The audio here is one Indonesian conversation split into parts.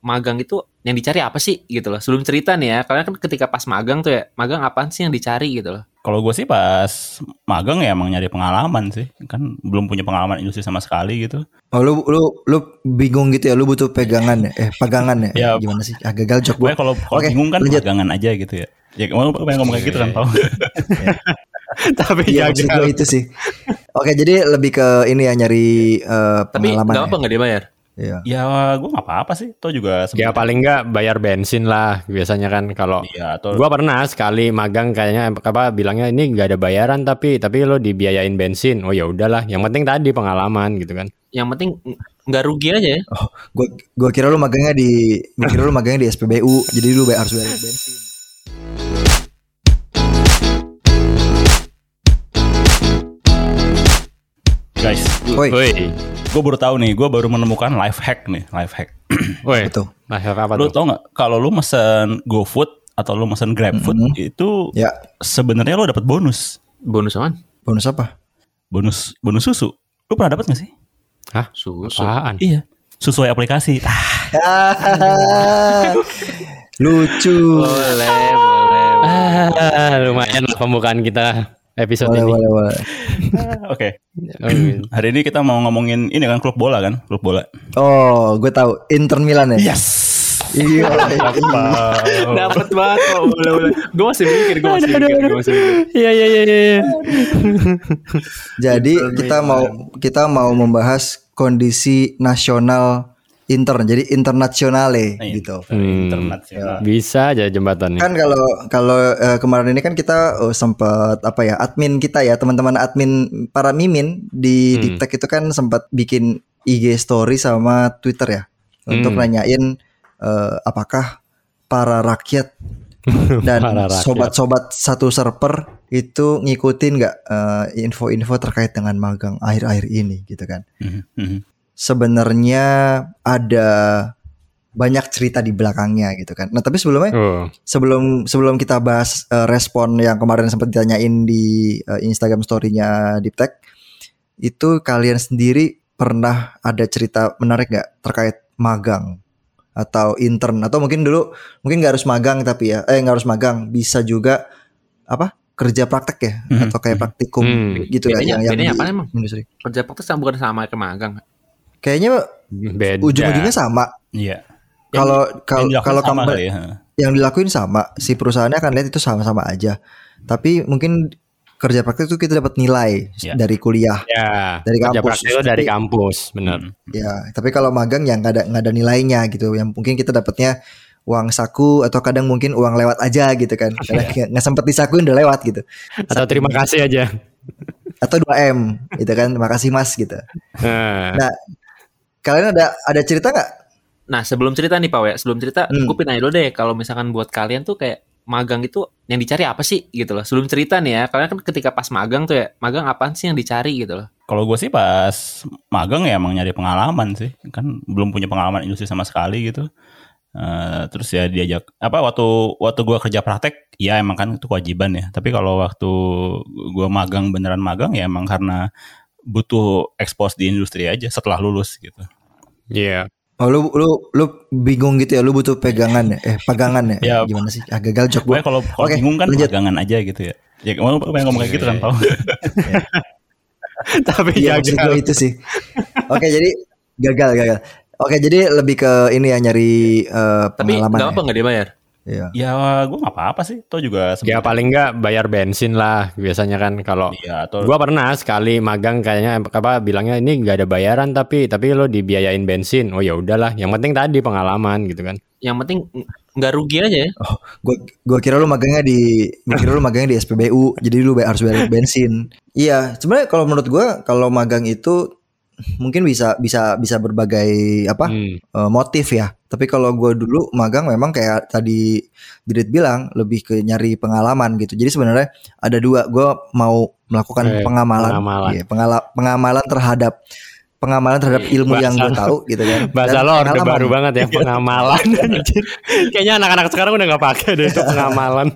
magang itu yang dicari apa sih gitu loh. Sebelum cerita nih ya, karena kan ketika pas magang tuh ya, magang apaan sih yang dicari gitu loh. Kalau gue sih pas magang ya emang nyari pengalaman sih. Kan belum punya pengalaman industri sama sekali gitu. Oh lu lu lu bingung gitu ya, lu butuh pegangan ya, eh pegangan ya, Ya. gimana sih? Ah, gagal jok Gue kalau kalau Oke, bingung kan lanjut. magangan aja gitu ya. Ya kamu pengen ngomong kayak gitu kan tau. Tapi maksud gue itu sih. Oke jadi lebih ke ini ya nyari eh, Tapi pengalaman. nggak apa nggak dibayar. Ya. ya gue nggak apa-apa sih. Itu juga Ya sebenarnya- paling enggak bayar bensin lah biasanya kan kalau Iya atau gua pernah sekali magang kayaknya apa bilangnya ini nggak ada bayaran tapi tapi lo dibiayain bensin. Oh ya udahlah, yang penting tadi pengalaman gitu kan. Yang penting ng- nggak rugi aja ya. Oh, gue gue kira lu magangnya di gue kira lu magangnya di SPBU, jadi lu bayar harus bayar bensin. guys, Woi. Gue baru tahu nih, gue baru menemukan life hack nih, life hack. Woi. betul. Nah, apa lu tuh? tau nggak kalau lu mesen GoFood atau lu mesen GrabFood Mhm. itu Ya, sebenarnya lu dapat bonus, Bonus apaan? bonus apa? bonus bonus susu. Lu pernah dapat nggak sih? Hah? Susu. Apaan? Iya, sesuai aplikasi. Ah, Lucu. Boleh, boleh. Ah, lumayan lah pembukaan kita episode Boleh, ini. boleh, boleh. Oke, gitu. hari ini kita mau ngomongin ini kan klub bola kan, klub bola. Oh, gue tahu Inter Milan ya. Yes. Iya. Dapat banget kok. Boleh, boleh. Gue masih mikir, gue masih mikir, gue masih mikir. Iya iya iya iya. Jadi kita mau kita mau membahas kondisi nasional Inter, jadi internasionale Iya. gitu. Hmm. Internasional. Bisa aja jembatannya. Kan kalau kalau eh, kemarin ini kan kita oh, sempat apa ya admin kita ya teman-teman admin para mimin di Hmm. Diptek itu kan sempat bikin IG story sama Twitter ya untuk Hmm. nanyain eh, apakah para rakyat dan sobat-sobat satu server itu ngikutin nggak eh, info-info terkait dengan magang akhir-akhir ini gitu kan. Mhm, mhm. Sebenarnya ada banyak cerita di belakangnya gitu kan. Nah, tapi sebelumnya Oh. sebelum sebelum kita bahas eh, respon yang kemarin sempat ditanyain di eh, Instagram story-nya Diptek itu kalian sendiri pernah ada cerita menarik nggak terkait magang atau intern atau mungkin dulu mungkin nggak harus magang tapi ya eh nggak harus magang bisa juga apa kerja praktek ya Mhm. atau kayak praktikum Hmm. gitu ya Bedanya- yang yang bedanya di apa emang? industri Kerja praktek sama bukan sama kayak magang. Kayaknya Beda. ujung-ujungnya sama Iya. kalau kalau kalau ya. yang dilakuin sama si perusahaannya akan lihat itu sama-sama aja tapi mungkin kerja praktek itu kita dapat nilai Ya. dari kuliah Ya, Dari kerja kampus. praktek itu dari kampus, benar. Hmm. ya tapi kalau magang yang nggak ada nggak ada nilainya gitu yang mungkin kita dapatnya uang saku atau kadang mungkin uang lewat aja gitu kan karena nggak nggak sempet disakuin udah lewat gitu Atau terima kasih aja. atau 2 m gitu kan makasih mas gitu Nah, nah kalian ada ada cerita nggak Nah sebelum cerita nih Pak ya, sebelum cerita Hmm. gue pengen nanya dulu deh kalau misalkan buat kalian tuh kayak magang itu yang dicari apa sih gitu loh. Sebelum cerita nih ya, karena kan ketika pas magang tuh ya, magang apaan sih yang dicari gitu loh. Kalau gue sih pas magang ya emang nyari pengalaman sih, kan belum punya pengalaman industri sama sekali gitu. Eh, terus ya diajak apa waktu waktu gue kerja praktek ya emang kan itu kewajiban ya. Tapi kalau waktu gue magang beneran magang ya emang karena butuh expose di industri aja setelah lulus gitu. iya. Oh lu lu lu bingung gitu ya lu butuh pegangan ya eh pegangan ya, Ya. gimana sih ah, gagal jok gue kalau kalau Oke, bingung kan lanjut. magangan aja gitu ya. Ya kamu pengen ngomong kayak gitu kan tau. Tapi Iya maksud gue gagal. itu sih. Oke jadi gagal gagal. Oke jadi lebih ke ini ya nyari Tapi pengalaman. nggak apa nggak dibayar. Ya. ya gue nggak apa-apa sih. Itu juga Ya sebenarnya- paling enggak bayar bensin lah biasanya kan kalau Iya atau gua pernah sekali magang kayaknya apa bilangnya ini nggak ada bayaran tapi tapi lo dibiayain bensin. Oh ya udahlah, yang penting tadi pengalaman gitu kan. Yang penting ng- nggak rugi aja ya. Oh, gue gue kira lu magangnya di gue kira lu magangnya di SPBU, jadi lu bayar, harus bayar bensin. Iya, sebenarnya kalau menurut gue kalau magang itu mungkin bisa bisa bisa berbagai apa Hmm. eh, motif ya. Tapi kalau gue dulu magang memang kayak tadi Didit bilang lebih ke nyari pengalaman gitu. Jadi sebenarnya ada dua, gue mau melakukan Eh, pengamalan, pengamalan. Iya, pengala- pengamalan terhadap pengamalan terhadap ilmu yang gue Bahasa- tahu gitu kan. Bahasa Dan lo orde baru banget ya pengamalan. Kayaknya anak-anak sekarang udah nggak pakai deh itu pengamalan.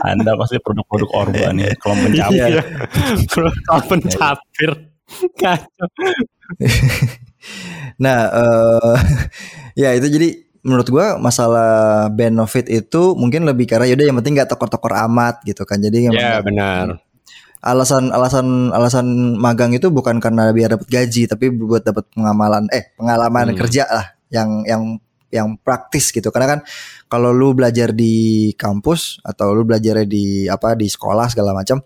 Anda pasti produk-produk Orba nih. Kalau mencapir Iya. Kalau pencapir. Kacau. Nah, eh ya itu jadi menurut gua masalah benefit itu mungkin lebih karena yaudah yang penting nggak tokor-tokor amat gitu kan. Jadi Ya benar. alasan alasan alasan magang itu bukan karena biar dapat gaji tapi buat dapat pengamalan eh pengalaman Hmm. kerja lah yang yang yang praktis gitu karena kan kalau lu belajar di kampus atau lu belajarnya di apa di sekolah segala macam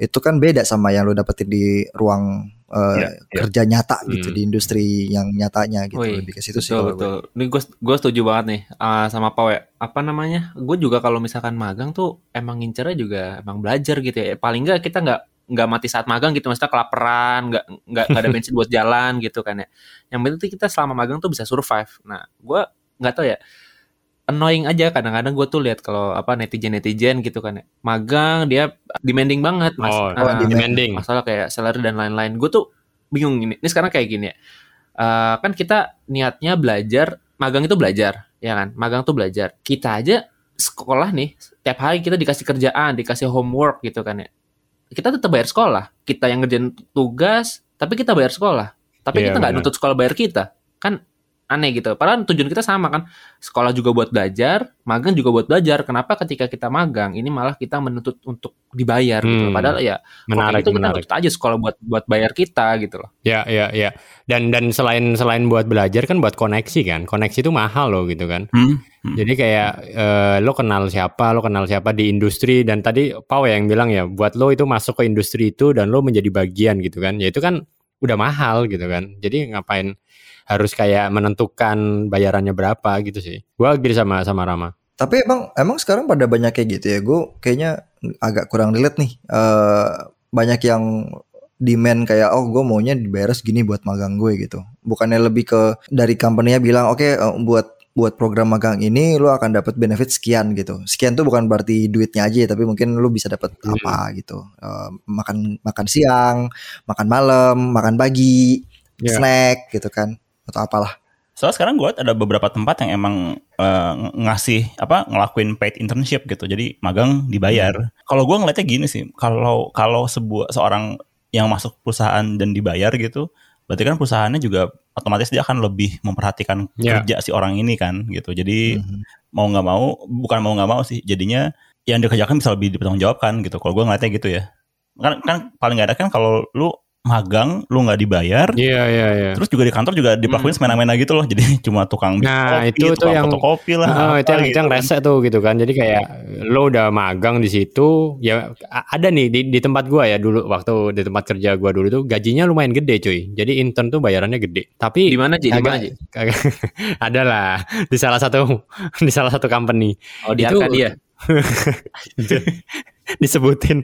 itu kan beda sama yang lu dapetin di ruang eh, Iya, iya. kerja nyata gitu Hmm. di industri yang nyatanya gitu Wih, lebih ke situ sih betul, gue. Ini gue gue setuju banget nih uh, sama ya. Apa namanya? Gue juga kalau misalkan magang tuh emang ngincernya juga emang belajar gitu ya. Paling nggak kita nggak nggak mati saat magang gitu maksudnya kelaparan nggak nggak nggak ada bensin buat jalan gitu kan ya yang penting kita selama magang tuh bisa survive nah gue nggak tahu ya annoying aja. Kadang-kadang gue tuh lihat kalau apa netizen netizen gitu kan ya. Magang dia demanding banget. Mas Oh, Nah, demanding. masalah kayak salary dan lain-lain. Gue tuh bingung ini ini sekarang kayak gini ya. Eh, kan kita niatnya belajar magang itu belajar ya kan? Magang tuh belajar. Kita aja sekolah nih tiap hari kita dikasih kerjaan dikasih homework gitu kan ya. Kita tetap bayar sekolah. Kita yang ngerjain tugas tapi kita bayar sekolah. Tapi Iya, kita nggak nuntut sekolah bayar kita. Kan aneh gitu padahal tujuan kita sama kan sekolah juga buat belajar magang juga buat belajar kenapa ketika kita magang ini malah kita menuntut untuk dibayar gitu Hmm. padahal ya Menarik, itu kita menarik. nuntut aja sekolah buat buat bayar kita gitu loh Ya, ya, ya. Dan dan selain selain buat belajar kan buat koneksi kan. Koneksi itu mahal loh gitu kan. Hmm. Hmm. Jadi kayak eh, lo kenal siapa, lo kenal siapa di industri dan tadi Pau yang bilang ya, buat lo itu masuk ke industri itu dan lo menjadi bagian gitu kan. Ya itu kan udah mahal gitu kan. Jadi ngapain harus kayak menentukan bayarannya berapa gitu sih. Gua agree sama sama Rama. Tapi emang emang sekarang pada banyak kayak gitu ya. Gue kayaknya agak kurang relate nih. Eh banyak yang demand kayak oh gue maunya dibayar segini buat magang gue gitu. Bukannya lebih ke dari company-nya bilang oke eh, buat buat program magang ini lu akan dapat benefit sekian gitu. Sekian tuh bukan berarti duitnya aja ya, tapi mungkin lu bisa dapat Hmm. apa gitu. Eh, makan makan siang, makan malam, makan pagi, Ya. snack gitu kan atau apalah. Soalnya sekarang gue ada beberapa tempat yang emang ng- ngasih apa ngelakuin paid internship gitu. Jadi magang dibayar. Kalau gue ngeliatnya gini sih, kalau kalau sebuah seorang yang masuk perusahaan dan dibayar gitu, berarti kan perusahaannya juga otomatis dia akan lebih memperhatikan Ya. kerja si orang ini kan gitu. Jadi Mhm. mau nggak mau, bukan mau nggak mau sih, jadinya yang dikerjakan bisa lebih dipertanggungjawabkan gitu. Kalau gue ngeliatnya gitu ya. Kan, kan paling nggak ada kan kalau lu magang, lu nggak dibayar, Iya, iya, iya. Terus juga di kantor juga diperlakuin semena-mena gitu loh. Jadi cuma tukang Nah, kopi, itu tuh tukang yang- fotokopi lah. Oh, itu yang, itu gitu yang kan. rese tuh gitu kan. Jadi kayak lo udah magang di situ, ya ada nih di, di tempat gua ya dulu waktu di tempat kerja gua dulu tuh gajinya lumayan gede cuy. Jadi intern tuh bayarannya gede. Tapi di mana kagak ada lah di salah satu di salah satu company oh di Itu- Arkadia disebutin.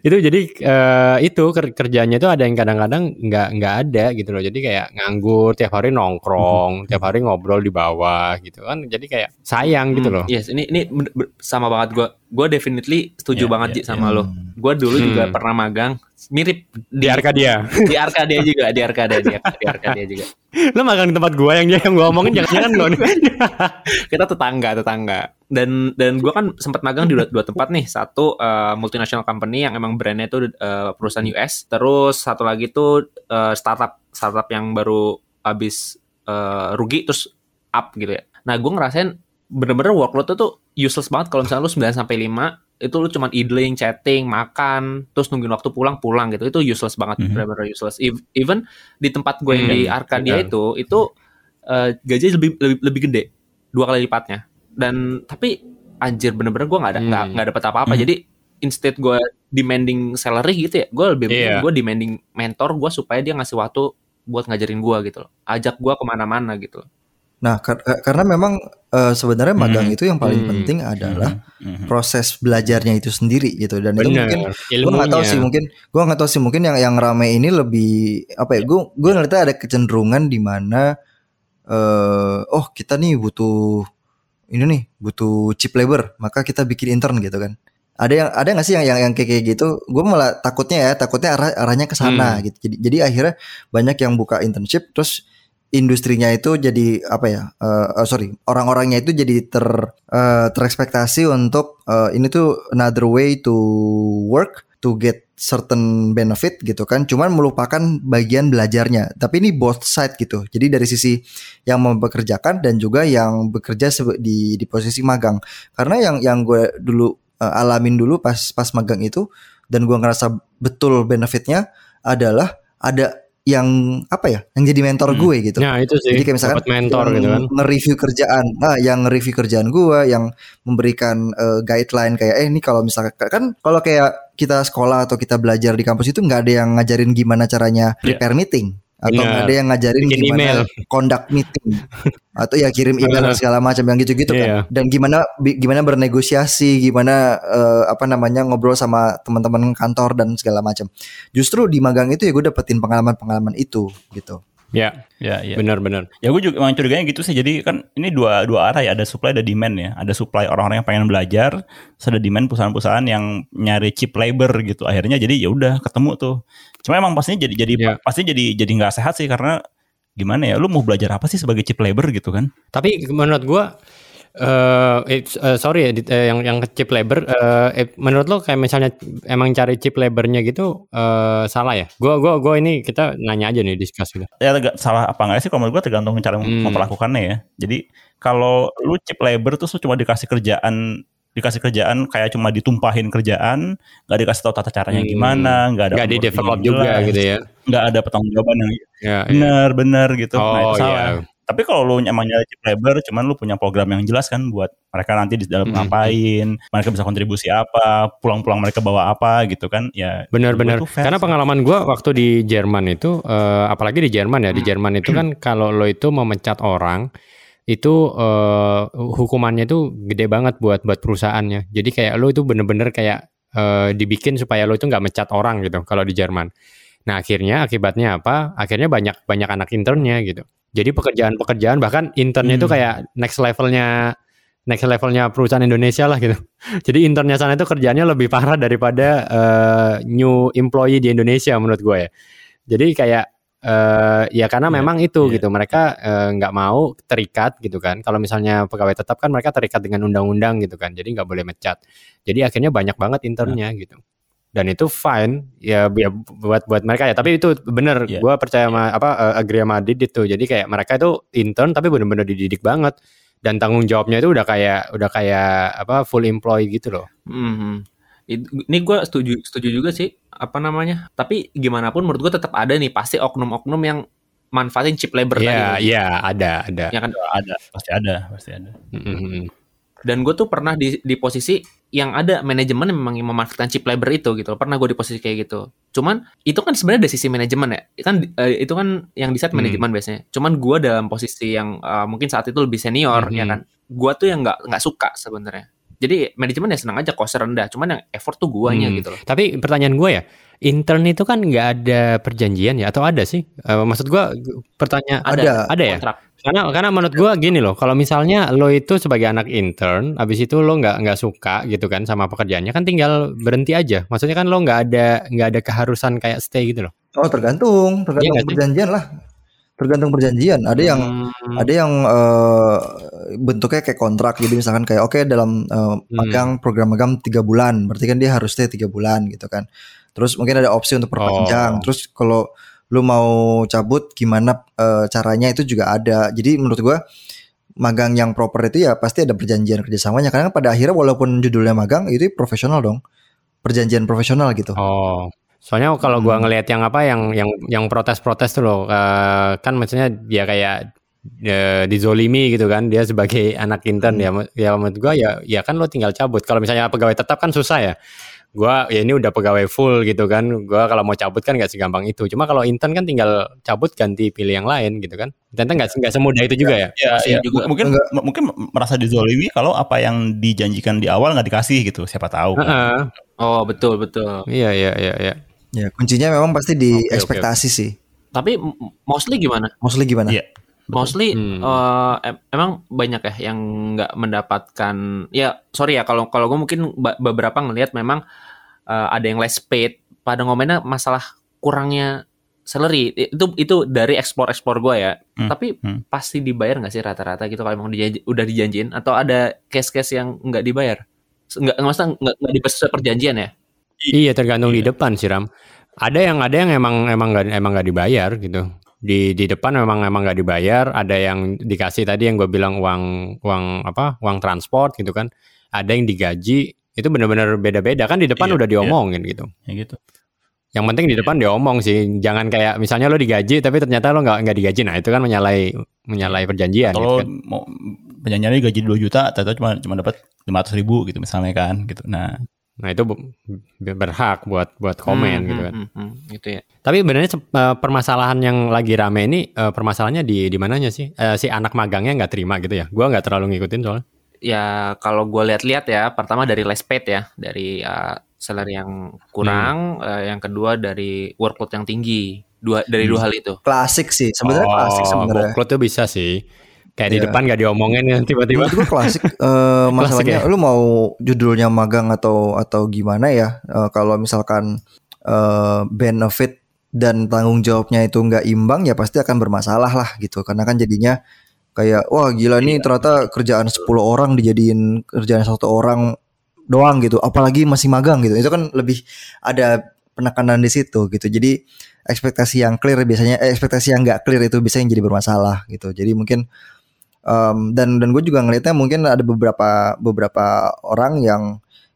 Itu jadi eh, itu ker- kerjanya itu ada yang kadang-kadang nggak nggak ada gitu loh. Jadi kayak nganggur tiap hari nongkrong tiap hari ngobrol di bawah gitu kan. Jadi kayak sayang gitu Hmm, loh. Yes, ini ini bener- sama banget gue. Gue definitely setuju Iya, banget Ji sama iya. lo. Gue dulu juga Hmm. pernah magang mirip di Arkadia di Arkadia juga, di Arkadia di, di Arkadia juga. lo magang di tempat gua yang yang gua omongin jangan-jangan lo nih Kita tetangga, tetangga. Dan dan gue kan sempat magang di dua, dua tempat nih. Satu eh, multinational company yang emang brandnya itu eh, perusahaan US. Terus satu lagi tuh eh, startup startup yang baru habis eh, rugi terus up gitu ya. Nah, gue ngerasain bener-bener workload tuh useless banget kalau misalnya lu 9 sampai 5 itu lu cuman idling, chatting, makan, terus nungguin waktu pulang pulang gitu. Itu useless banget, Mhm. bener-bener useless. Ev- Even di tempat gue yang di Hmm, Arkadia itu itu eh, gajinya lebih, lebih lebih gede, dua kali lipatnya. Dan tapi anjir bener-bener gue nggak ada nggak Hmm. nggak dapat apa-apa. Hmm. Jadi instead gue demanding salary gitu ya, gue lebih Iya. gue demanding mentor gue supaya dia ngasih waktu buat ngajarin gue gitu loh, ajak gue ke mana-mana gitu loh. Nah, kar- karena memang eh, sebenarnya magang Hmm. itu yang paling Hmm. penting adalah Mhm. proses belajarnya itu sendiri gitu dan itu bener mungkin gue nggak tahu sih mungkin gue nggak tahu sih mungkin yang yang rame ini lebih apa ya gue gue ngeliatnya ada kecenderungan di mana eh oh kita nih butuh ini nih butuh cheap labor maka kita bikin intern gitu kan ada yang ada nggak sih yang yang, yang kayak kayak gitu gue malah takutnya ya takutnya arah arahnya ke sana Hmm. gitu jadi jadi akhirnya banyak yang buka internship terus industrinya itu jadi apa ya eh, eh, sorry orang-orangnya itu jadi ter eh, terekspektasi untuk eh, ini tuh another way to work to get certain benefit gitu kan, cuman melupakan bagian belajarnya. Tapi ini both side gitu. Jadi dari sisi yang mempekerjakan dan juga yang bekerja di di posisi magang. Karena yang yang gue dulu uh, alamin dulu pas pas magang itu dan gue ngerasa betul benefitnya adalah ada yang apa ya yang jadi mentor Hmm. gue gitu. Nah itu sih. Jadi kayak misalkan mentor gitu kan. nge-review kerjaan, nah yang nge-review kerjaan gua, yang memberikan eh, guideline kayak eh ini kalau misalkan kan kalau kayak kita sekolah atau kita belajar di kampus itu nggak ada yang ngajarin gimana caranya prepare meeting atau nggak ada yang ngajarin Bikin gimana email. conduct meeting. Atau ya kirim email dan segala macam yang gitu-gitu Iya. kan dan gimana gimana bernegosiasi gimana eh, apa namanya ngobrol sama teman-teman kantor dan segala macam. Justru di magang itu ya gue dapetin pengalaman-pengalaman itu gitu Ya, Ya, ya. benar-benar. Ya gue juga emang curiganya gitu sih. Jadi kan ini dua dua arah ya. Ada supply ada demand ya. Ada supply orang-orang yang pengen belajar, ada demand perusahaan-perusahaan yang nyari cheap labor gitu. Akhirnya jadi ya udah ketemu tuh. Cuma emang pastinya jadi jadi Ya. pasti jadi jadi nggak sehat sih karena gimana ya? Lu mau belajar apa sih sebagai cheap labor gitu kan? Tapi menurut gua eh eh, eh, sorry ya eh, yang yang cheap labor eh, eh, menurut lo kayak misalnya emang cari cheap labornya gitu eh, salah ya? Gua gua gua ini kita nanya aja nih discuss gitu. Ya tega- salah apa enggak sih kalau menurut gue tergantung cara Hmm. memperlakukannya ya. Jadi kalau lu cheap labor tuh cuma dikasih kerjaan dikasih kerjaan kayak cuma ditumpahin kerjaan, nggak dikasih tahu tata caranya Hmm. gimana, nggak ada Nggak di develop juga gitu ya. nggak ada pertanggungjawaban yang Ya, ya. benar-benar gitu. nah Oh, itu salah. iya. Tapi kalau lu emang nyari labor, cuman lu punya program yang jelas kan buat mereka nanti di dalam Hmm. ngapain, mereka bisa kontribusi apa, pulang-pulang mereka bawa apa gitu kan, ya. Benar-benar. Karena pengalaman gua waktu di Jerman itu, eh, apalagi di Jerman ya, di Hmm. Jerman itu kan kalau lo itu memecat orang, itu eh, hukumannya itu gede banget buat buat perusahaannya. Jadi kayak lo itu bener-bener kayak eh, dibikin supaya lo itu nggak mecat orang gitu kalau di Jerman. Nah akhirnya akibatnya apa? Akhirnya banyak banyak anak internnya gitu. Jadi pekerjaan-pekerjaan bahkan internnya itu Hmm. kayak next levelnya next levelnya perusahaan Indonesia lah gitu. Jadi internnya sana itu kerjanya lebih parah daripada eh, new employee di Indonesia menurut gue ya. Jadi kayak eh, ya karena Iya, memang itu iya. gitu mereka eh, nggak mau terikat gitu kan. Kalau misalnya pegawai tetap kan mereka terikat dengan undang-undang gitu kan. Jadi nggak boleh mecat. Jadi akhirnya banyak banget internnya gitu. Dan itu fine ya, ya buat buat mereka ya. Tapi itu bener. Iya. Gue percaya sama apa eh, agree sama Adit itu. Jadi kayak mereka itu intern tapi bener-bener dididik banget. Dan tanggung jawabnya itu udah kayak udah kayak apa full employee gitu loh. Mhm. It- Ini gue setuju setuju juga sih apa namanya. Tapi gimana pun menurut gue tetap ada nih pasti oknum-oknum yang manfaatin cheap labor Iya, tadi. iya ada ada. Ya kan. ada, pasti ada, pasti ada. Mm-mm. Dan gue tuh pernah di, di posisi yang ada manajemen yang memang memanfaatkan cheap labor itu gitu. Pernah gue di posisi kayak gitu. Cuman itu kan sebenarnya dari sisi manajemen ya. Kan eh, itu kan yang di set Hmm. manajemen biasanya. Cuman gue dalam posisi yang eh, mungkin saat itu lebih senior Mhm. ya kan. Gue tuh yang nggak nggak suka sebenarnya. Jadi manajemen ya senang aja cost rendah. Cuman yang effort tuh guanya Hmm. gitu loh. Tapi pertanyaan gue ya, intern itu kan nggak ada perjanjian ya atau ada sih? Eh, maksud gue pertanyaan Ada. ada ya? Kontrak. Karena karena menurut gue gini loh, kalau misalnya lo itu sebagai anak intern, habis itu lo nggak nggak suka gitu kan sama pekerjaannya, kan tinggal berhenti aja. Maksudnya kan lo nggak ada nggak ada keharusan kayak stay gitu loh. Oh tergantung, tergantung sih? perjanjian lah. Tergantung perjanjian. Ada yang Hmm. ada yang eh, bentuknya kayak kontrak. Jadi misalkan kayak oke dalam eh, magang program magang tiga bulan, berarti kan dia harus stay tiga bulan gitu kan. Terus mungkin ada opsi untuk perpanjang. Oh. Terus kalau lu mau cabut gimana eh, caranya itu juga ada. Jadi menurut gua magang yang proper itu ya pasti ada perjanjian kerjasamanya karena pada akhirnya walaupun judulnya magang itu profesional dong perjanjian profesional gitu Oh. Soalnya kalau gua Hmm. ngelihat yang apa yang yang yang protes-protes tuh loh, eh, kan maksudnya dia kayak eh, dizolimi gitu kan, dia sebagai anak intern ya, ya menurut gua ya ya kan lo tinggal cabut. Kalau misalnya pegawai tetap kan susah ya. Gua ya ini udah pegawai full gitu kan, gua kalau mau cabut kan nggak segampang itu. Cuma kalau intern kan tinggal cabut ganti pilih yang lain gitu kan. Ternyata nggak nggak semudah itu juga ya. Ya, Pasti ya. juga. mungkin Enggak. m- mungkin merasa dizolimi kalau apa yang dijanjikan di awal nggak dikasih gitu, siapa tahu. kan. Heeh. Oh betul betul. Iya iya iya iya. ya kuncinya memang pasti di oke, ekspektasi sih Tapi mostly gimana? mostly gimana Iya. Mostly Hmm. em- emang banyak ya yang nggak mendapatkan ya sorry ya kalau kalau gue mungkin beberapa ngelihat memang eh, ada yang less paid pada ngomennya masalah kurangnya salary itu itu dari explore gue ya Hmm, tapi hmm. pasti dibayar nggak sih rata-rata gitu kalau emang dijanji- udah dijanjiin atau ada case-case yang nggak dibayar nggak maksudnya nggak nggak perjanjian ya Iya tergantung di depan sih Ram. Ada yang ada yang emang emang nggak emang nggak dibayar gitu. Di di depan memang emang nggak dibayar. Ada yang dikasih tadi yang gue bilang uang uang apa uang transport gitu kan. Ada yang digaji itu benar-benar beda-beda kan di depan Iya, udah iya. diomongin gitu. Ya gitu. Yang penting di depan diomong sih. Jangan kayak misalnya lo digaji tapi ternyata lo nggak nggak digaji. Nah itu kan menyalahi menyalahi perjanjian. Kalau gitu kan. mau penyanyinya gaji 2 juta, ternyata cuma cuma dapat 500 ribu gitu misalnya kan gitu. Nah, Nah itu be- berhak buat buat komen Hmm, gitu hmm, kan. hmm, hmm, gitu ya. Tapi sebenarnya se- eh, permasalahan yang lagi rame ini eh, permasalahannya di di mananya sih? Eh, si anak magangnya nggak terima gitu ya? Gua nggak terlalu ngikutin soalnya. Ya kalau gue lihat-lihat ya, pertama dari less paid ya, dari uh, salary yang kurang, eh, yang kedua dari workload yang tinggi, dua dari dua hal itu. Klasik sih, sebenarnya Oh, klasik sebenarnya. workload tuh bisa sih. Kayak di Iya. depan nggak diomongin ya tiba-tiba. Gue klasik eh, masalahnya ya? lu mau judulnya magang atau atau gimana ya eh, kalau misalkan eh, benefit dan tanggung jawabnya itu nggak imbang ya pasti akan bermasalah lah gitu karena kan jadinya kayak wah gila nih ternyata kerjaan 10 orang dijadiin kerjaan satu orang doang gitu apalagi masih magang gitu itu kan lebih ada penekanan di situ gitu jadi ekspektasi yang clear biasanya eh, ekspektasi yang nggak clear itu bisa yang jadi bermasalah gitu jadi mungkin Um, dan dan gue juga ngelihatnya mungkin ada beberapa beberapa orang yang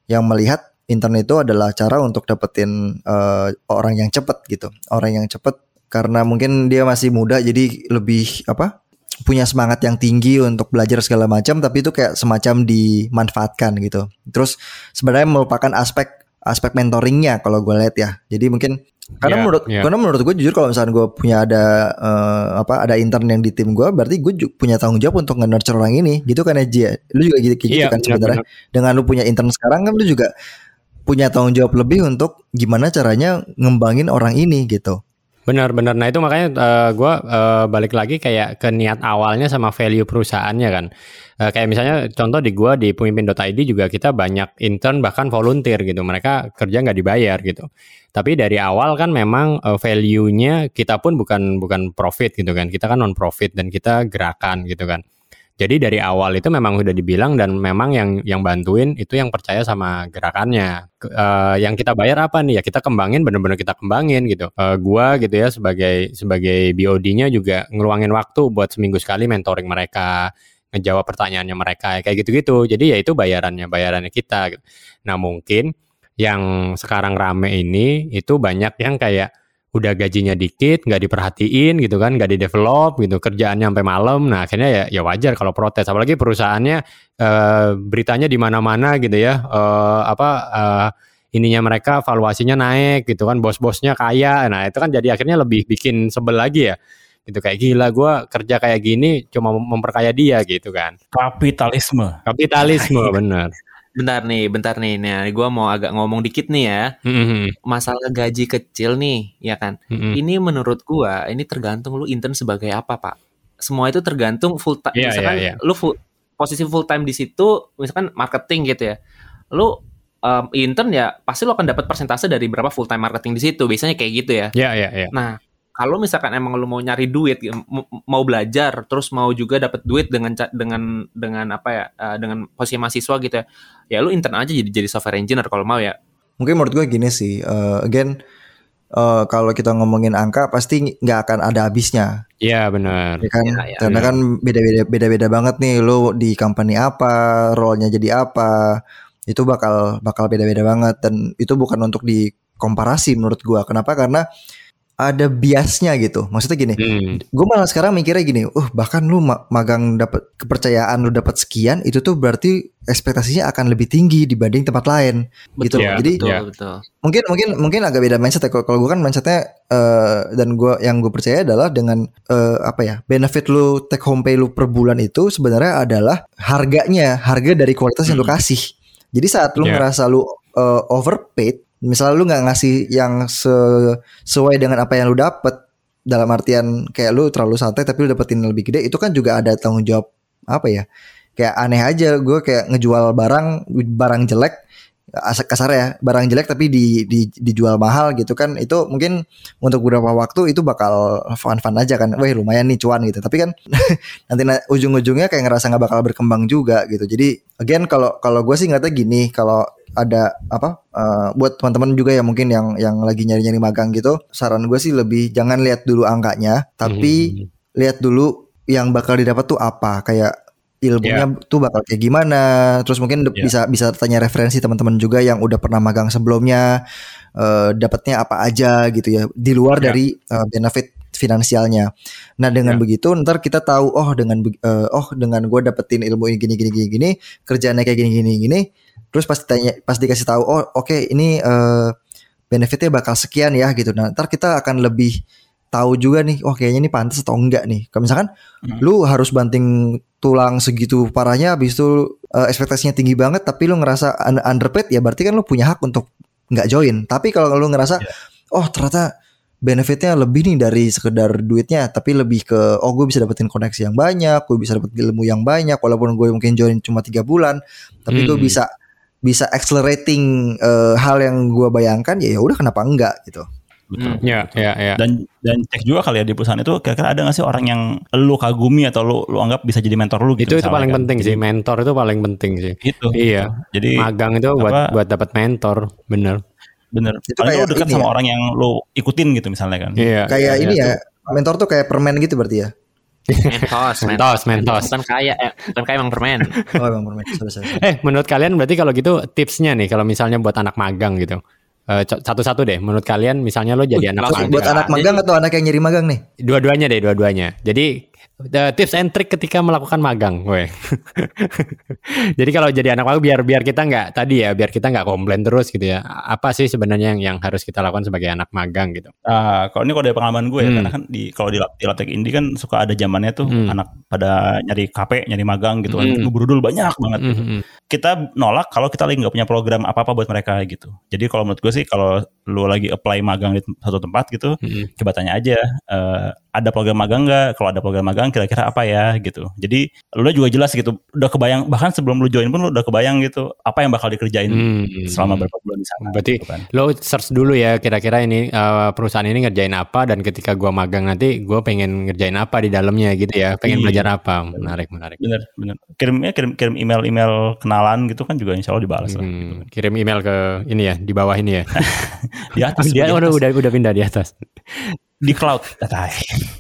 yang melihat internet itu adalah cara untuk dapetin uh, orang yang cepet gitu. Orang yang cepet karena mungkin dia masih muda jadi lebih apa punya semangat yang tinggi untuk belajar segala macam tapi itu kayak semacam dimanfaatkan gitu. Terus sebenarnya merupakan aspek aspek mentoringnya kalau gue lihat ya. Jadi mungkin karena Iya, menurut iya. karena menurut gue jujur kalau misalnya gue punya ada eh, apa ada intern yang di tim gue berarti gue punya tanggung jawab untuk nge-nurture orang ini gitu kan aja lu juga gitu, gitu Iya, kan sebenarnya benar-benar. dengan lu punya intern sekarang kan lu juga punya tanggung jawab lebih untuk gimana caranya ngembangin orang ini gitu Benar-benar. Nah itu makanya eh, gua eh, balik lagi kayak ke niat awalnya sama value perusahaannya kan. Eh, kayak misalnya contoh di gua di pemimpin.id juga kita banyak intern bahkan volunteer gitu. Mereka kerja nggak dibayar gitu. Tapi dari awal kan memang eh, value-nya kita pun bukan bukan profit gitu kan. Kita kan non profit dan kita gerakan gitu kan. Jadi dari awal itu memang udah dibilang dan memang yang yang bantuin itu yang percaya sama gerakannya. Eh, yang kita bayar apa nih? Ya kita kembangin bener-bener kita kembangin gitu. Eh, gua gitu ya sebagai sebagai BOD-nya juga ngeluangin waktu buat seminggu sekali mentoring mereka, ngejawab pertanyaannya mereka kayak gitu-gitu. Jadi ya itu bayarannya, bayarannya kita gitu. Nah, mungkin yang sekarang rame ini itu banyak yang kayak udah gajinya dikit, nggak diperhatiin gitu kan, nggak di develop gitu, kerjaannya sampai malam. Nah akhirnya ya ya wajar kalau protes. Apalagi perusahaannya eh, beritanya di mana-mana gitu ya, eh, apa eh, ininya mereka valuasinya naik gitu kan, bos-bosnya kaya. Nah itu kan jadi akhirnya lebih bikin sebel lagi ya. Gitu kayak gila gue kerja kayak gini cuma mem- memperkaya dia gitu kan. kapitalisme. Kapitalisme bener. Bentar nih, bentar nih. Nah, gue mau agak ngomong dikit nih ya. Mm-mm. Masalah gaji kecil nih, ya kan? Mm-mm. Ini menurut gua, ini tergantung lu intern sebagai apa, Pak. Semua itu tergantung full time. Iya, misalkan iya, iya. lu full, posisi full time di situ, misalkan marketing gitu ya. Lu um, intern ya pasti lu akan dapat persentase dari berapa full time marketing di situ. Biasanya kayak gitu ya. Ya ya ya. Nah, kalau misalkan emang lu mau nyari duit, m- mau belajar, terus mau juga dapat duit dengan dengan dengan apa ya, eh, dengan posisi mahasiswa gitu ya, ya lu intern aja jadi jadi software engineer kalau mau ya. mungkin menurut gue gini sih eh, again eh, kalau kita ngomongin angka pasti nggak akan ada habisnya. Iya benar. ya kan? Iya, iya, karena kan beda-beda beda-beda banget nih lo di company apa role-nya jadi apa itu bakal bakal beda-beda banget. Dan itu bukan untuk dikomparasi menurut gua. Kenapa? Karena ada biasnya gitu maksudnya gini Hmm. gue malah sekarang mikirnya gini, uh bahkan lu ma- magang dapat kepercayaan lu dapat sekian, itu tuh berarti ekspektasinya akan lebih tinggi dibanding tempat lain, gitu. Iya, Jadi betul, Iya. betul. mungkin mungkin mungkin agak beda mindset ya. Kalau gue kan mindsetnya eh, dan gua yang gue percaya adalah dengan eh, apa ya benefit lu take home pay lu per bulan itu sebenarnya adalah harganya harga dari kualitas yang lu kasih. Jadi saat lu Iya. ngerasa lu eh, overpaid, misalnya lu nggak ngasih yang se- sesuai dengan apa yang lu dapet dalam artian kayak lu terlalu santai tapi lu dapetin lebih gede itu kan juga ada tanggung jawab apa ya? Kayak aneh aja gue kayak ngejual barang barang jelek kasar ya barang jelek tapi di, di dijual mahal gitu kan itu mungkin untuk beberapa waktu itu bakal fun fun aja kan. Wah lumayan nih cuan gitu. Tapi kan nanti na- ujung-ujungnya kayak ngerasa nggak bakal berkembang juga gitu. Jadi again kalau kalau gue sih ngeliatnya gini kalau ada apa uh, buat teman-teman juga yang mungkin yang yang lagi nyari-nyari magang gitu saran gue sih lebih jangan lihat dulu angkanya tapi Hmm. lihat dulu yang bakal didapat tuh apa. Kayak ilmunya tuh bakal kayak gimana terus mungkin Ya. bisa bisa tanya referensi teman-teman juga yang udah pernah magang sebelumnya eh, dapatnya apa aja gitu ya di luar Ya. dari eh, benefit finansialnya nah dengan Ya. begitu ntar kita tahu oh dengan eh, oh dengan gue dapetin ilmu ini gini gini gini gini kerjaannya kayak gini gini gini terus pas ditanya pas dikasih tahu oh oke ini eh, benefitnya bakal sekian ya gitu nah ntar kita akan lebih tahu juga nih oh kayaknya ini pantas atau enggak nih kalau misalkan Hmm. lu harus banting tulang segitu parahnya habis itu eh, ekspektasinya tinggi banget tapi lu ngerasa un- underpaid ya berarti kan lu punya hak untuk nggak join tapi kalau lu ngerasa Iya. oh ternyata benefitnya lebih nih dari sekedar duitnya tapi lebih ke oh gue bisa dapetin koneksi yang banyak gue bisa dapet ilmu yang banyak walaupun gue mungkin join cuma tiga bulan tapi gue Hmm. bisa bisa accelerating eh, hal yang gue bayangkan ya ya udah kenapa enggak gitu Betul. Hmm. Ya, ya, ya. Dan dan cek juga kali ya di perusahaan itu kira-kira ada nggak sih orang yang lu kagumi atau lu lu anggap bisa jadi mentor lu itu gitu itu misalnya paling kan. penting sih, mentor itu paling penting sih. Gitu. Iya. Jadi Magang itu buat apa- buat dapat mentor, bener. bener. Itu Paling kayak lu dekat sama ya. orang yang lu ikutin gitu misalnya kan. Iya. kayak iya, ini iya. ya mentor tuh kayak permen gitu berarti ya Mentos, Mentos, mentos. Bukan kaya, eh, bukan kaya emang permen. oh emang permen sorry, sorry, sorry. Eh, menurut kalian berarti kalau gitu tipsnya nih, kalau misalnya buat anak magang gitu, satu-satu deh. Menurut kalian, misalnya lo jadi anak magang, buat anak magang atau anak yang nyari magang nih dua-duanya deh, dua-duanya. Jadi the tips and trick ketika melakukan magang, gue. jadi kalau jadi anak magang, biar biar kita nggak tadi ya, biar kita nggak komplain terus gitu ya. Apa sih sebenarnya yang yang harus kita lakukan sebagai anak magang gitu? Ah, kalau ini kalau dari pengalaman gue ya, Hmm. karena kan di kalau di, di Labtech Indie kan suka ada zamannya tuh Hmm. anak pada nyari KP, nyari magang gitu kan, Hmm. berudul banyak banget. gitu. Mhm. Kita nolak kalau kita lagi nggak punya program apa-apa buat mereka gitu. Jadi kalau menurut gue sih kalau lu lagi apply magang di satu tempat gitu, Mhm. coba tanya aja eh, ada program magang nggak? Kalau ada program magang kira-kira apa ya gitu. Jadi lu juga jelas gitu, udah kebayang bahkan sebelum lu join pun lu udah kebayang gitu apa yang bakal dikerjain Hmm. selama berapa bulan di sana. Berarti gitu kan. lo search dulu ya kira-kira ini eh, perusahaan ini ngerjain apa dan ketika gua magang nanti gua pengen ngerjain apa di dalamnya gitu ya pengen Iya. belajar apa menarik menarik bener bener kirimnya kirim kirim email email kenalan gitu kan juga insya Allah dibalas lah gitu. Hmm, kirim email ke ini ya di bawah ini ya di atas dia udah atas. udah udah pindah di atas di cloud Datai.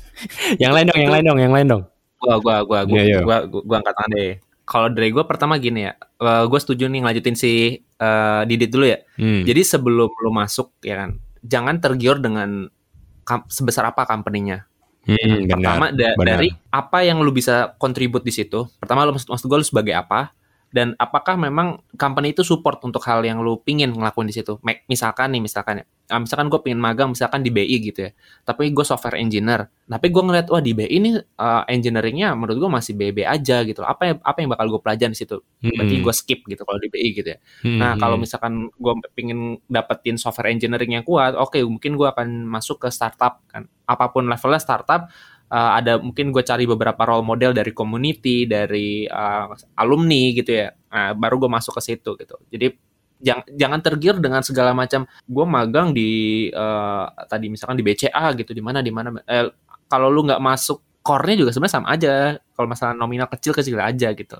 yang lain dong yang lain dong yang lain dong Gua, gua, gua, gua, Iya, iya. gua, gua, gua angkat tangan deh. Kalau dari gua pertama gini ya, gue setuju nih ngelanjutin si eh, Didit dulu ya. Hmm. Jadi sebelum lu masuk ya kan, jangan tergiur dengan sebesar apa company-nya. Hmm, benar, Pertama da- benar. dari apa yang lu bisa kontribut di situ. Pertama lu maksud, maksud gue lu sebagai apa dan apakah memang company itu support untuk hal yang lu pingin ngelakuin di situ. Misalkan nih, misalkan ya, ah, misalkan gue pingin magang misalkan di BI gitu ya. Tapi gue software engineer. Tapi gue ngeliat wah di BI ini uh, engineeringnya menurut gue masih BB aja gitu. Apa yang apa yang bakal gue pelajarin di situ? Berarti Hmm. gue skip gitu kalau di BI gitu ya. Hmm, Nah, hmm. kalau misalkan gue pingin dapetin software engineering yang kuat, oke mungkin gue akan masuk ke startup kan. Apa pun levelnya startup, uh, ada mungkin gue cari beberapa role model dari community, dari uh, alumni gitu ya. Nah, baru gue masuk ke situ gitu. Jadi jangan jangan tergiur dengan segala macam. Gue magang di uh, tadi misalkan di BCA gitu, di mana di mana. Eh, kalau lu nggak masuk core-nya juga sebenarnya sama aja. Kalau masalah nominal kecil-kecil aja gitu.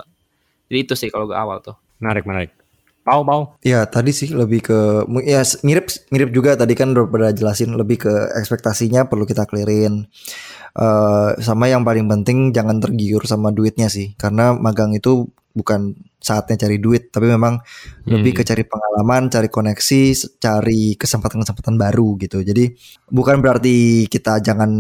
Jadi itu sih kalau gue awal tuh. menarik menarik pau pau Ya tadi sih lebih ke ya mirip mirip juga tadi kan udah pada jelasin lebih ke ekspektasinya perlu kita clearin. Eh sama yang paling penting jangan tergiur sama duitnya sih karena magang itu bukan saatnya cari duit tapi memang lebih ke cari pengalaman, cari koneksi, cari kesempatan-kesempatan baru gitu. Jadi bukan berarti kita jangan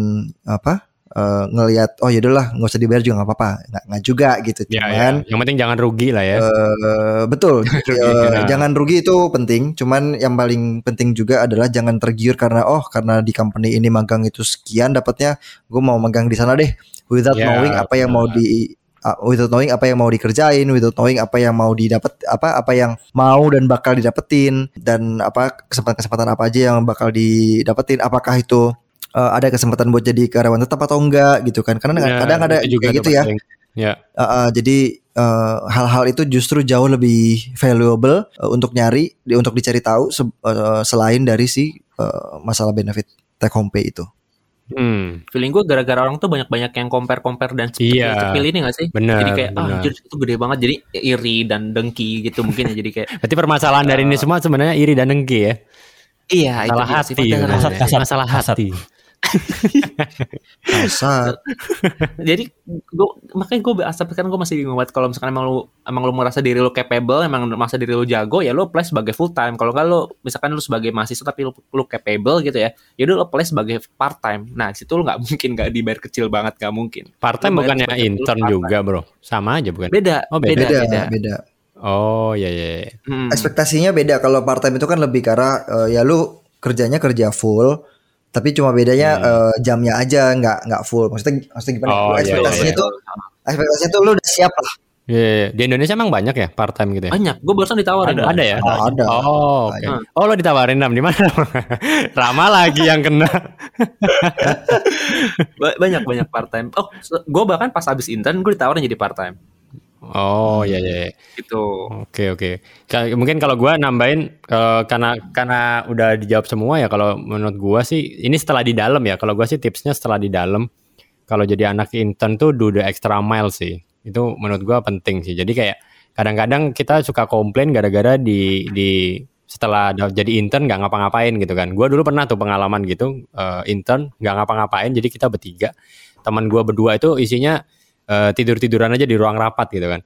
apa eh, ngelihat oh yaudahlah nggak usah dibayar juga nggak apa-apa nggak nggak juga gitu ya, ya. cuman yang penting jangan rugi lah ya Eh, betul. Eh, Nah. jangan rugi itu penting. Cuman yang paling penting juga adalah jangan tergiur karena oh karena di company ini magang itu sekian dapatnya, gue mau magang di sana deh. Without Ya, knowing apa yang mau di uh, without knowing apa yang mau dikerjain, without knowing apa yang mau didapat apa apa yang mau dan bakal didapetin dan apa kesempatan-kesempatan apa aja yang bakal didapetin. Apakah itu eh, ada kesempatan buat jadi karyawan tetap atau enggak gitu kan? Karena Ya, kadang ada itu juga kayak gitu ya. penting. ya Uh, uh, jadi uh, hal-hal itu justru jauh lebih valuable uh, untuk nyari, di- untuk dicari tahu se- uh, selain dari si uh, masalah benefit take home pay itu. Hmm, Feeling gue gara-gara orang tuh banyak-banyak yang compare-compare dan Iya. cepil ini gak sih? bener. jadi kayak ah bener. anjir itu gede banget jadi iri dan dengki gitu mungkin ya jadi kayak Berarti permasalahan dari ini semua sebenarnya iri dan dengki ya. iya itu Masalah dia hati. gitu. sebenarnya. Kasar, Masalah hati. Kasar. jadi gue makanya gue tapi kan gue masih bingung banget kalau misalkan emang lu emang lu merasa diri lu capable emang merasa diri lu jago ya lu apply sebagai full time kalau nggak lu misalkan lu sebagai mahasiswa tapi lu, lu capable gitu ya ya udah lu apply sebagai part time nah di situ lu nggak mungkin nggak dibayar kecil banget nggak mungkin Part time bukannya intern juga, Bro. Sama aja bukan? beda Oh, beda. beda Beda, beda. Oh, iya iya. iya. Hmm. Ekspektasinya beda kalau part time itu kan lebih karena eh, ya lu kerjanya kerja full tapi cuma bedanya eh, jamnya aja nggak nggak full. Maksudnya maksudnya gimana? Oh, iya, ekspektasinya iya, tuh ekspektasinya tuh lu udah siap lah. Iya, iya, iya. Di Indonesia emang banyak ya part time gitu ya? banyak gue barusan ditawarin Ada, ada ya? Oh, ada. Oh, oke. Ada. Oh, lo ditawarin Dam di mana? Rama lagi yang kena. Ba- banyak banyak part time oh gue bahkan pas habis intern gue ditawarin jadi part time Oh, iya iya. iya. gitu Oke oke. Mungkin kalau gua nambahin eh, karena karena udah dijawab semua ya kalau menurut gua sih ini setelah di dalam ya. Kalau gua sih tipsnya setelah di dalam kalau jadi anak intern tuh do the extra mile sih. Itu menurut gua penting sih. Jadi kayak kadang-kadang kita suka komplain gara-gara di di setelah jadi intern nggak ngapa-ngapain gitu kan. Gua dulu pernah tuh pengalaman gitu eh, intern nggak ngapa-ngapain. Jadi kita bertiga teman gua berdua itu isinya eh, tidur-tiduran aja di ruang rapat gitu kan.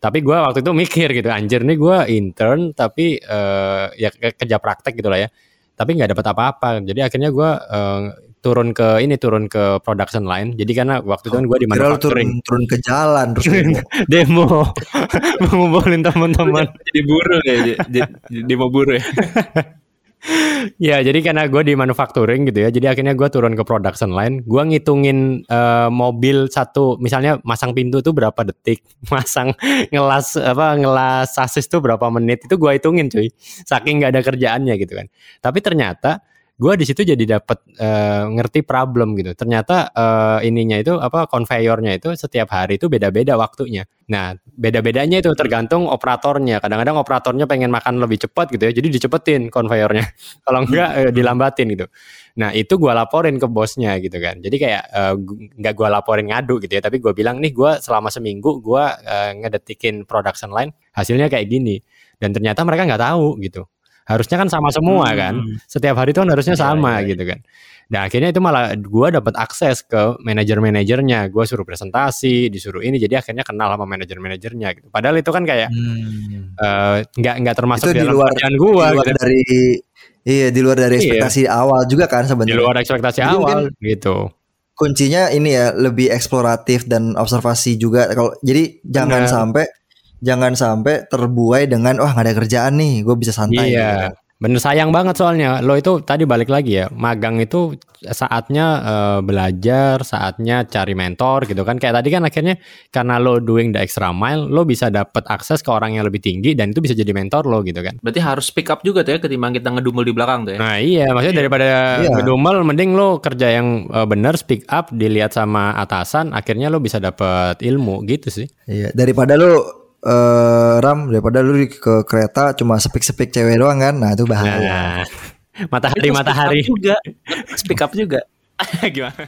Tapi gua waktu itu mikir gitu, anjir nih gua intern tapi eh, ya ke- kerja praktek gitu lah ya. Tapi nggak dapat apa-apa. Jadi akhirnya gua eh, turun ke ini turun ke production line. Jadi karena waktu itu kan gua di lu turun turun ke jalan terus demo. demo ngumpulin teman-teman. jadi buruh ya jadi, jadi mau buruh ya Ya, jadi karena gue di manufacturing gitu ya, jadi akhirnya gue turun ke production line, gue ngitungin eh, mobil satu, misalnya masang pintu tuh berapa detik, masang ngelas apa ngelas sasis tuh berapa menit, itu gue hitungin cuy, saking nggak ada kerjaannya gitu kan. Tapi ternyata gue di situ jadi dapat eh, ngerti problem gitu. Ternyata eh, ininya itu apa konveyornya itu setiap hari itu beda-beda waktunya. Nah, beda-bedanya itu tergantung operatornya. Kadang-kadang operatornya pengen makan lebih cepat gitu ya, jadi dicepetin konveyornya. Kalau enggak eh, dilambatin gitu. Nah, itu gua laporin ke bosnya gitu kan. Jadi kayak gu- nggak gua laporin ngadu gitu ya, tapi gua bilang nih gua selama seminggu gua eh, ngedetikin production line hasilnya kayak gini. Dan ternyata mereka nggak tahu gitu. Harusnya kan sama semua kan. Setiap hari itu kan harusnya Iya, sama iya, iya. gitu kan. Nah akhirnya itu malah gue dapat akses ke manajer-manajernya. Gue suruh presentasi, disuruh ini. Jadi akhirnya kenal sama manajer-manajernya gitu. Padahal itu kan kayak Hmm. eh, nggak nggak termasuk Itu di luar- kerjaan Di gue luar gitu. dari iya di luar dari Iya. ekspektasi awal juga kan Di sebenarnya. luar ekspektasi Jadi awal gitu. kuncinya ini ya lebih eksploratif dan observasi juga kalau jadi jangan Benar. sampai jangan sampai terbuai dengan wah nggak ada kerjaan nih gue bisa santai gitu Iya. kan. Bener sayang banget soalnya lo itu tadi balik lagi ya magang itu saatnya eh, belajar saatnya cari mentor gitu kan kayak tadi kan akhirnya karena lo doing the extra mile lo bisa dapet akses ke orang yang lebih tinggi dan itu bisa jadi mentor lo gitu kan berarti harus pick up juga tuh ya ketimbang kita ngedumel di belakang tuh ya Nah iya, maksudnya daripada Iya. ngedumel, mending lo kerja yang eh, benar, speak up, dilihat sama atasan, akhirnya lo bisa dapet ilmu gitu sih. Iya, daripada lu eh, ram daripada lu di- ke kereta cuma sepik-sepik cewek doang kan? Nah itu bahaya. Nah, matahari Itu speak up matahari. juga. Speak up juga. Gimana